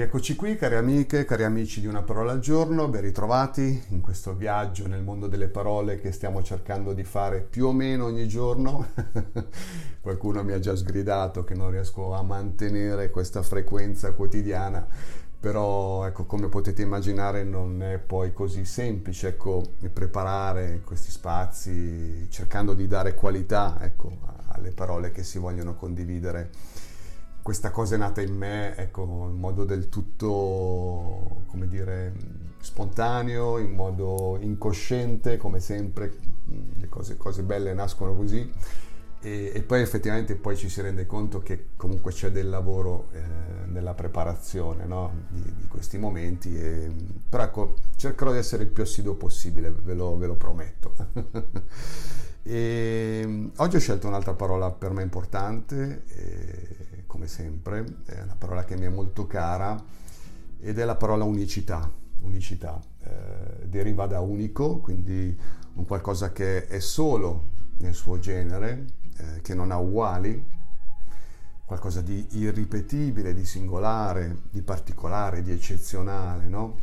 Rieccoci qui cari amiche, cari amici di Una parola al giorno, ben ritrovati in questo viaggio nel mondo delle parole che stiamo cercando di fare più o meno ogni giorno. Qualcuno mi ha già sgridato che non riesco a mantenere questa frequenza quotidiana, però ecco come potete immaginare non è poi così semplice ecco, preparare questi spazi cercando di dare qualità ecco, alle parole che si vogliono condividere questa cosa è nata in me, ecco, in modo del tutto, come dire, spontaneo, in modo incosciente, come sempre, le cose, cose belle nascono così. E, e, poi effettivamente poi ci si rende conto che comunque c'è del lavoro eh, nella preparazione no? di, di, questi momenti, e, però ecco, cercherò di essere il più assiduo possibile, ve lo, ve lo prometto. e, oggi ho scelto un'altra parola per me importante. Come sempre, è una parola che mi è molto cara ed è la parola unicità. Unicità eh, deriva da unico, quindi un qualcosa che è solo nel suo genere, eh, che non ha uguali, qualcosa di irripetibile, di singolare, di particolare, di eccezionale, no?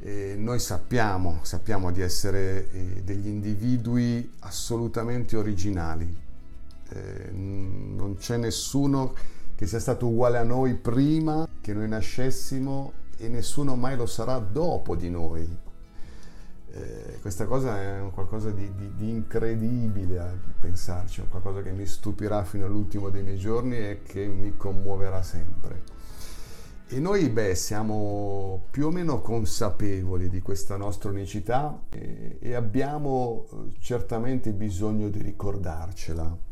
E noi sappiamo, sappiamo di essere eh, degli individui assolutamente originali. Eh, non c'è nessuno che sia stato uguale a noi prima che noi nascessimo e nessuno mai lo sarà dopo di noi. Eh, questa cosa è qualcosa di, di, di, incredibile a pensarci, qualcosa che mi stupirà fino all'ultimo dei miei giorni e che mi commuoverà sempre. E noi, beh, siamo più o meno consapevoli di questa nostra unicità e, e abbiamo eh, certamente bisogno di ricordarcela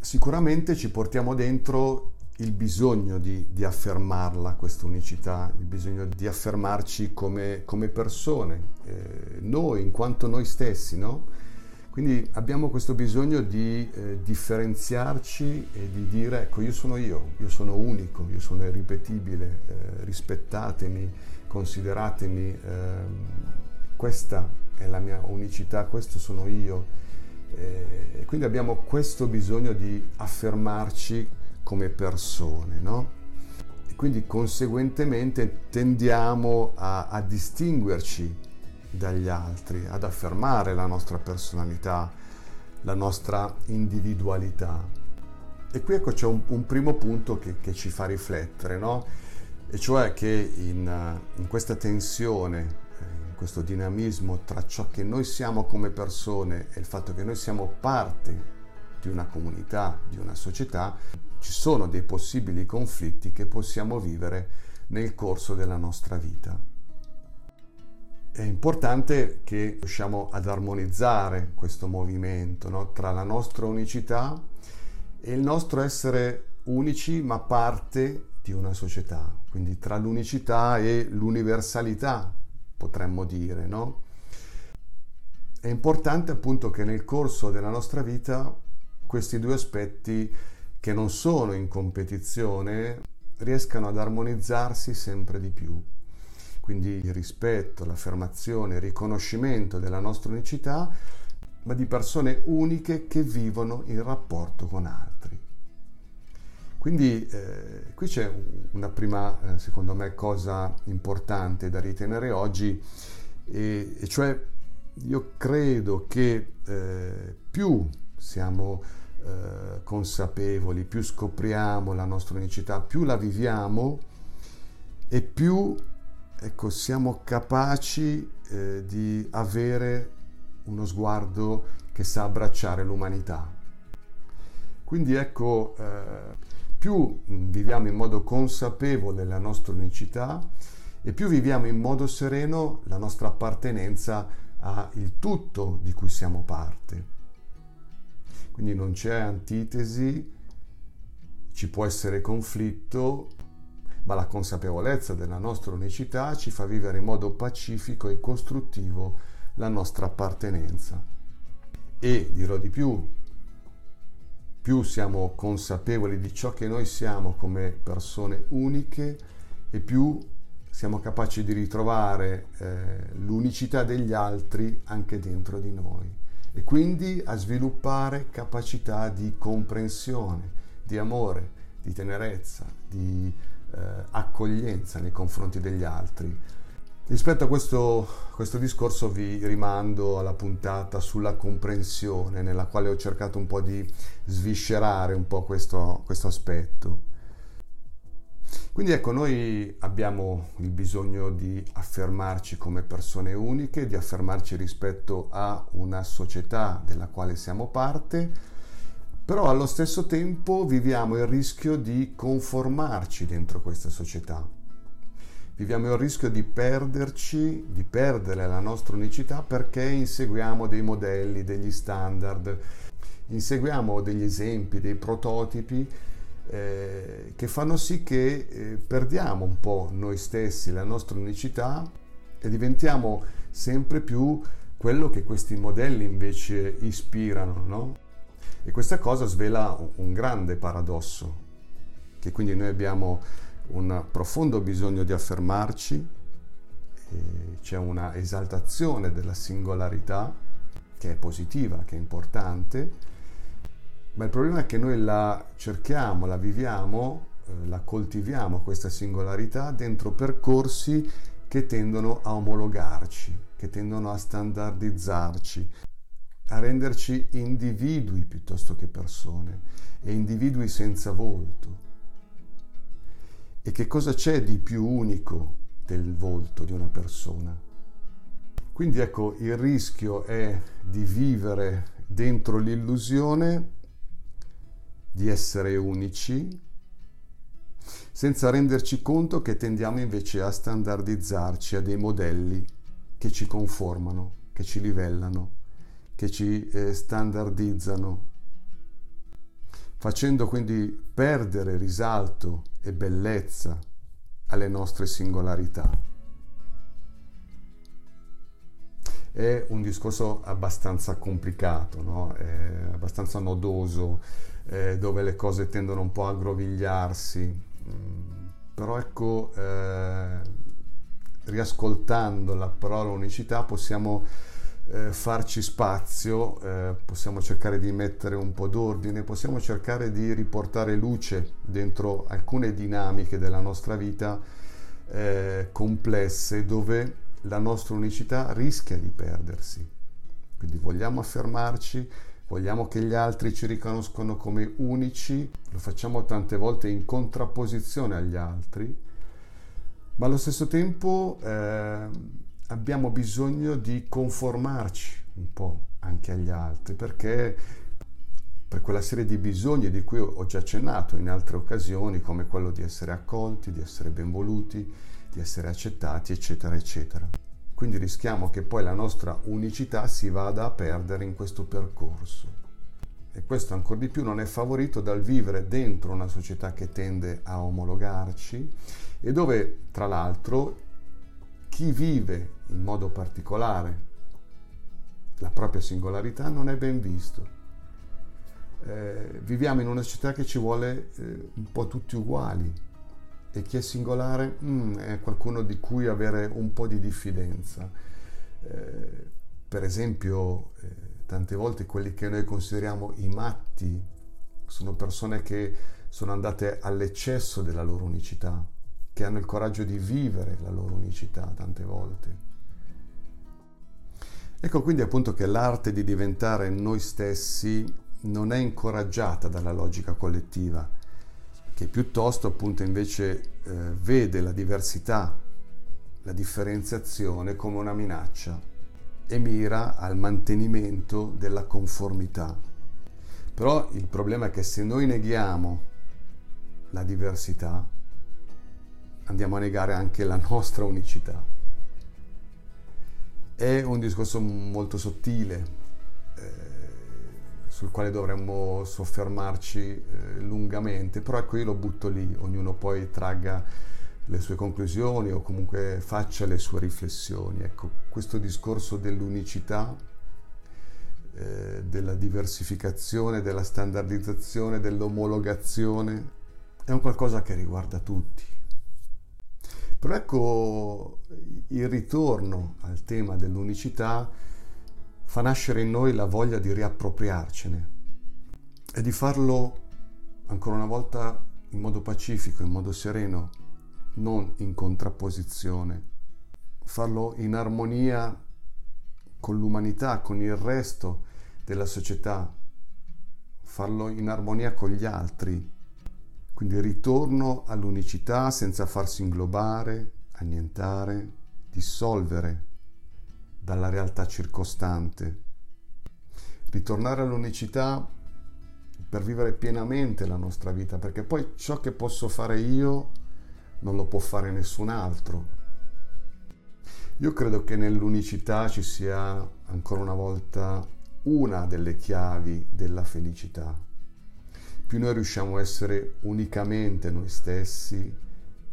sicuramente ci portiamo dentro il bisogno di, di affermarla, questa unicità, il bisogno di affermarci come, come persone, eh, noi in quanto noi stessi, no? Quindi abbiamo questo bisogno di eh, differenziarci e di dire, ecco, io sono io, io sono unico, io sono irripetibile, eh, rispettatemi, consideratemi, ehm, questa è la mia unicità, questo sono io e quindi abbiamo questo bisogno di affermarci come persone, no? E quindi conseguentemente tendiamo a, a distinguerci dagli altri, ad affermare la nostra personalità, la nostra individualità. E qui ecco c'è un, un primo punto che, che, ci fa riflettere, no? E cioè che in, in questa tensione questo dinamismo tra ciò che noi siamo come persone e il fatto che noi siamo parte di una comunità, di una società, ci sono dei possibili conflitti che possiamo vivere nel corso della nostra vita. È importante che riusciamo ad armonizzare questo movimento no? tra la nostra unicità e il nostro essere unici ma parte di una società, quindi tra l'unicità e l'universalità potremmo dire, no? È importante appunto che nel corso della nostra vita questi due aspetti che non sono in competizione riescano ad armonizzarsi sempre di più. Quindi il rispetto, l'affermazione, il riconoscimento della nostra unicità, ma di persone uniche che vivono in rapporto con altri. Quindi eh, qui c'è una prima, eh, secondo me, cosa importante da ritenere oggi, e, e cioè io credo che eh, più siamo eh, consapevoli, più scopriamo la nostra unicità, più la viviamo e più ecco, siamo capaci eh, di avere uno sguardo che sa abbracciare l'umanità. Quindi ecco, eh, più mm, viviamo in modo consapevole la nostra unicità e più viviamo in modo sereno la nostra appartenenza al tutto di cui siamo parte. Quindi non c'è antitesi, ci può essere conflitto, ma la consapevolezza della nostra unicità ci fa vivere in modo pacifico e costruttivo la nostra appartenenza. E dirò di più, più siamo consapevoli di ciò che noi siamo come persone uniche e più siamo capaci di ritrovare eh, l'unicità degli altri anche dentro di noi e quindi a sviluppare capacità di comprensione, di amore, di tenerezza, di eh, accoglienza nei confronti degli altri. Rispetto a questo, questo, discorso vi rimando alla puntata sulla comprensione, nella quale ho cercato un po' di sviscerare un po' questo, questo aspetto. Quindi ecco, noi abbiamo il bisogno di affermarci come persone uniche, di affermarci rispetto a una società della quale siamo parte, però allo stesso tempo viviamo il rischio di conformarci dentro questa società. Viviamo il rischio di perderci, di perdere la nostra unicità perché inseguiamo dei modelli, degli standard, inseguiamo degli esempi, dei prototipi eh, che fanno sì che eh, perdiamo un po' noi stessi, la nostra unicità e diventiamo sempre più quello che questi modelli invece ispirano, no? E questa cosa svela un grande paradosso, che quindi noi abbiamo un profondo bisogno di affermarci, c'è una esaltazione della singolarità che è positiva, che è importante, ma il problema è che noi la cerchiamo, la viviamo, eh, la coltiviamo questa singolarità dentro percorsi che tendono a omologarci, che tendono a standardizzarci, a renderci individui piuttosto che persone e individui senza volto. E che cosa c'è di più unico del volto di una persona? Quindi ecco, il rischio è di vivere dentro l'illusione di essere unici, senza renderci conto che tendiamo invece a standardizzarci a dei modelli che ci conformano, che ci livellano, che ci eh, standardizzano, facendo quindi perdere risalto e bellezza alle nostre singolarità. È un discorso abbastanza complicato, no? abbastanza nodoso, eh, dove le cose tendono un po' a aggrovigliarsi, mm, però ecco, eh, riascoltando la parola unicità possiamo eh, farci spazio, eh, possiamo cercare di mettere un po' d'ordine, possiamo cercare di riportare luce dentro alcune dinamiche della nostra vita eh, complesse dove la nostra unicità rischia di perdersi. Quindi vogliamo affermarci, vogliamo che gli altri ci riconoscono come unici, lo facciamo tante volte in contrapposizione agli altri, ma allo stesso tempo eh, abbiamo bisogno di conformarci un po' anche agli altri, perché per quella serie di bisogni di cui ho già accennato in altre occasioni, come quello di essere accolti, di essere benvoluti, di essere accettati, eccetera, eccetera. Quindi rischiamo che poi la nostra unicità si vada a perdere in questo percorso. E questo ancora di più non è favorito dal vivere dentro una società che tende a omologarci e dove, tra l'altro, chi vive in modo particolare la propria singolarità non è ben visto. Eh, viviamo in una società che ci vuole eh, un po' tutti uguali, e chi è singolare mm, è qualcuno di cui avere un po' di diffidenza. Eh, per esempio, eh, tante volte quelli che noi consideriamo i matti sono persone che sono andate all'eccesso della loro unicità, che hanno il coraggio di vivere la loro unicità tante volte. Ecco quindi appunto che l'arte di diventare noi stessi non è incoraggiata dalla logica collettiva, che piuttosto appunto invece eh, vede la diversità, la differenziazione come una minaccia e mira al mantenimento della conformità. Però il problema è che se noi neghiamo la diversità, andiamo a negare anche la nostra unicità. È un discorso molto sottile. Eh, sul quale dovremmo soffermarci eh, lungamente, però ecco io lo butto lì, ognuno poi tragga le sue conclusioni o comunque faccia le sue riflessioni. Ecco, questo discorso dell'unicità, eh, della diversificazione, della standardizzazione, dell'omologazione, è un qualcosa che riguarda tutti. Però ecco, il ritorno al tema dell'unicità fa nascere in noi la voglia di riappropriarcene e di farlo ancora una volta in modo pacifico, in modo sereno, non in contrapposizione, farlo in armonia con l'umanità, con il resto della società, farlo in armonia con gli altri. Quindi ritorno all'unicità senza farsi inglobare, annientare, dissolvere dalla realtà circostante. Ritornare all'unicità per vivere pienamente la nostra vita, perché poi ciò che posso fare io non lo può fare nessun altro. Io credo che nell'unicità ci sia ancora una volta una delle chiavi della felicità. Più noi riusciamo a essere unicamente noi stessi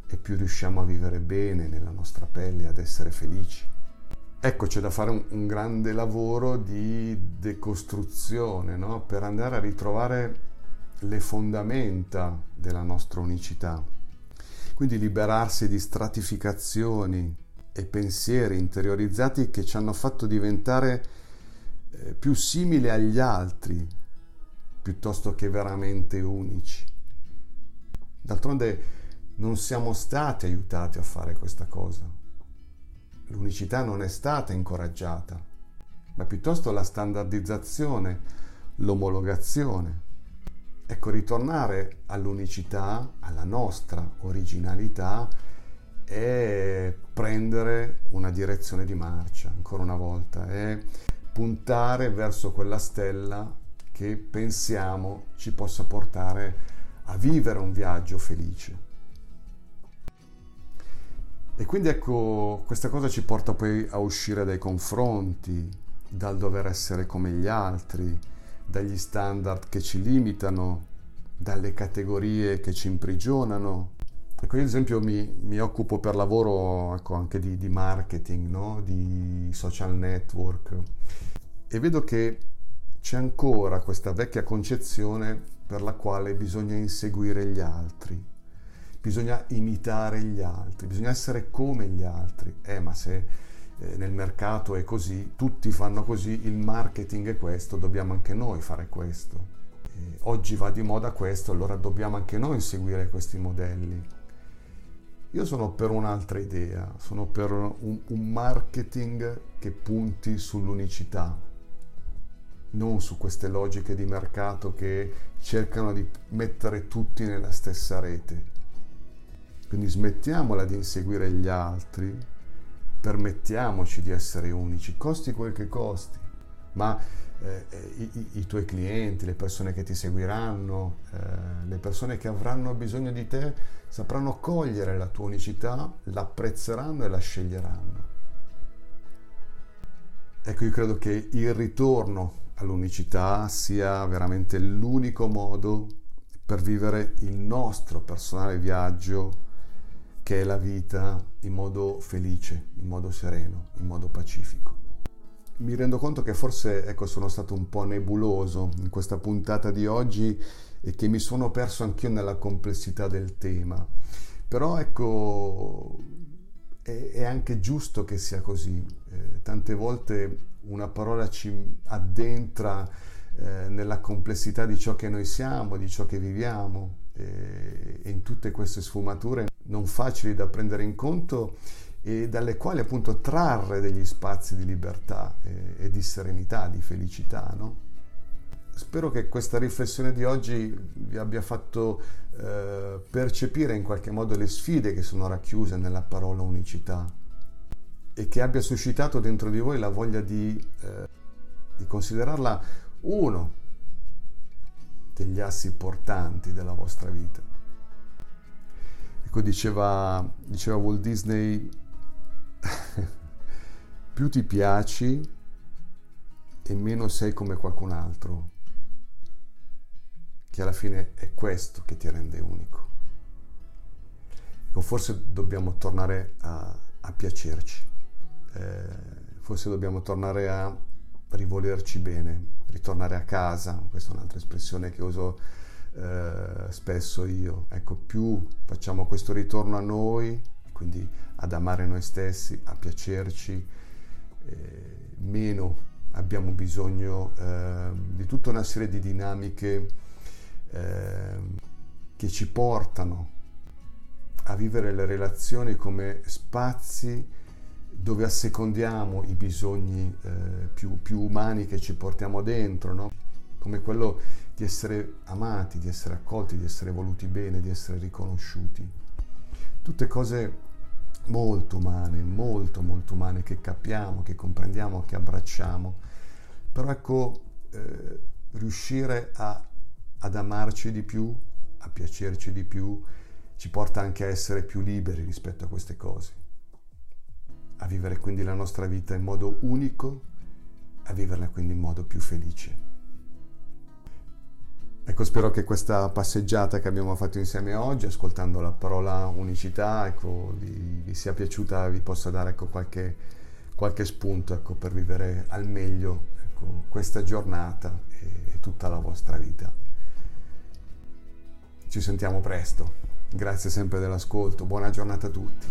e più riusciamo a vivere bene nella nostra pelle, ad essere felici. Ecco, c'è da fare un, un grande lavoro di decostruzione no? per andare a ritrovare le fondamenta della nostra unicità. Quindi liberarsi di stratificazioni e pensieri interiorizzati che ci hanno fatto diventare eh, più simili agli altri piuttosto che veramente unici. D'altronde non siamo stati aiutati a fare questa cosa l'unicità non è stata incoraggiata, ma piuttosto la standardizzazione, l'omologazione. Ecco, ritornare all'unicità, alla nostra originalità, è prendere una direzione di marcia, ancora una volta, è puntare verso quella stella che pensiamo ci possa portare a vivere un viaggio felice. E quindi ecco, questa cosa ci porta poi a uscire dai confronti, dal dover essere come gli altri, dagli standard che ci limitano, dalle categorie che ci imprigionano. Ecco, io ad esempio mi, mi occupo per lavoro ecco, anche di, di marketing, no? di social network e vedo che c'è ancora questa vecchia concezione per la quale bisogna inseguire gli altri, bisogna imitare gli altri, bisogna essere come gli altri. Eh, ma se eh, nel mercato è così, tutti fanno così, il marketing è questo, dobbiamo anche noi fare questo. Eh, oggi va di moda questo, allora dobbiamo anche noi seguire questi modelli. Io sono per un'altra idea, sono per un, un marketing che punti sull'unicità, non su queste logiche di mercato che cercano di mettere tutti nella stessa rete. Quindi smettiamola di inseguire gli altri, permettiamoci di essere unici, costi quel che costi, ma eh, i, i, tuoi clienti, le persone che ti seguiranno, eh, le persone che avranno bisogno di te sapranno cogliere la tua unicità, l'apprezzeranno e la sceglieranno. Ecco, io credo che il ritorno all'unicità sia veramente l'unico modo per vivere il nostro personale viaggio che è la vita in modo felice, in modo sereno, in modo pacifico. Mi rendo conto che forse ecco, sono stato un po' nebuloso in questa puntata di oggi e che mi sono perso anch'io nella complessità del tema. Però ecco, è, è anche giusto che sia così. Eh, tante volte una parola ci addentra eh, nella complessità di ciò che noi siamo, di ciò che viviamo eh, e in tutte queste sfumature non facili da prendere in conto e dalle quali appunto trarre degli spazi di libertà e, e di serenità, di felicità. No? Spero che questa riflessione di oggi vi abbia fatto eh, percepire in qualche modo le sfide che sono racchiuse nella parola unicità e che abbia suscitato dentro di voi la voglia di, eh, di considerarla uno degli assi portanti della vostra vita. Ecco, diceva, diceva Walt Disney, più ti piaci e meno sei come qualcun altro, che alla fine è questo che ti rende unico. Ecco, forse dobbiamo tornare a, a piacerci, eh, forse dobbiamo tornare a rivolerci bene, ritornare a casa, questa è un'altra espressione che uso eh, spesso io. Ecco, più facciamo questo ritorno a noi, quindi ad amare noi stessi, a piacerci, eh, meno abbiamo bisogno eh, di tutta una serie di dinamiche ehm, che ci portano a vivere le relazioni come spazi dove assecondiamo i bisogni eh, più, più, umani che ci portiamo dentro, no? come quello di essere amati, di essere accolti, di essere voluti bene, di essere riconosciuti. Tutte cose molto umane, molto molto umane che capiamo, che comprendiamo, che abbracciamo. Però ecco, eh, riuscire a, ad amarci di più, a piacerci di più, ci porta anche a essere più liberi rispetto a queste cose, a vivere quindi la nostra vita in modo unico, a viverla quindi in modo più felice. Ecco, spero che questa passeggiata che abbiamo fatto insieme oggi, ascoltando la parola unicità, ecco, vi, vi sia piaciuta, vi possa dare ecco, qualche, qualche, spunto ecco, per vivere al meglio ecco, questa giornata e, e tutta la vostra vita. Ci sentiamo presto. Grazie sempre dell'ascolto, buona giornata a tutti.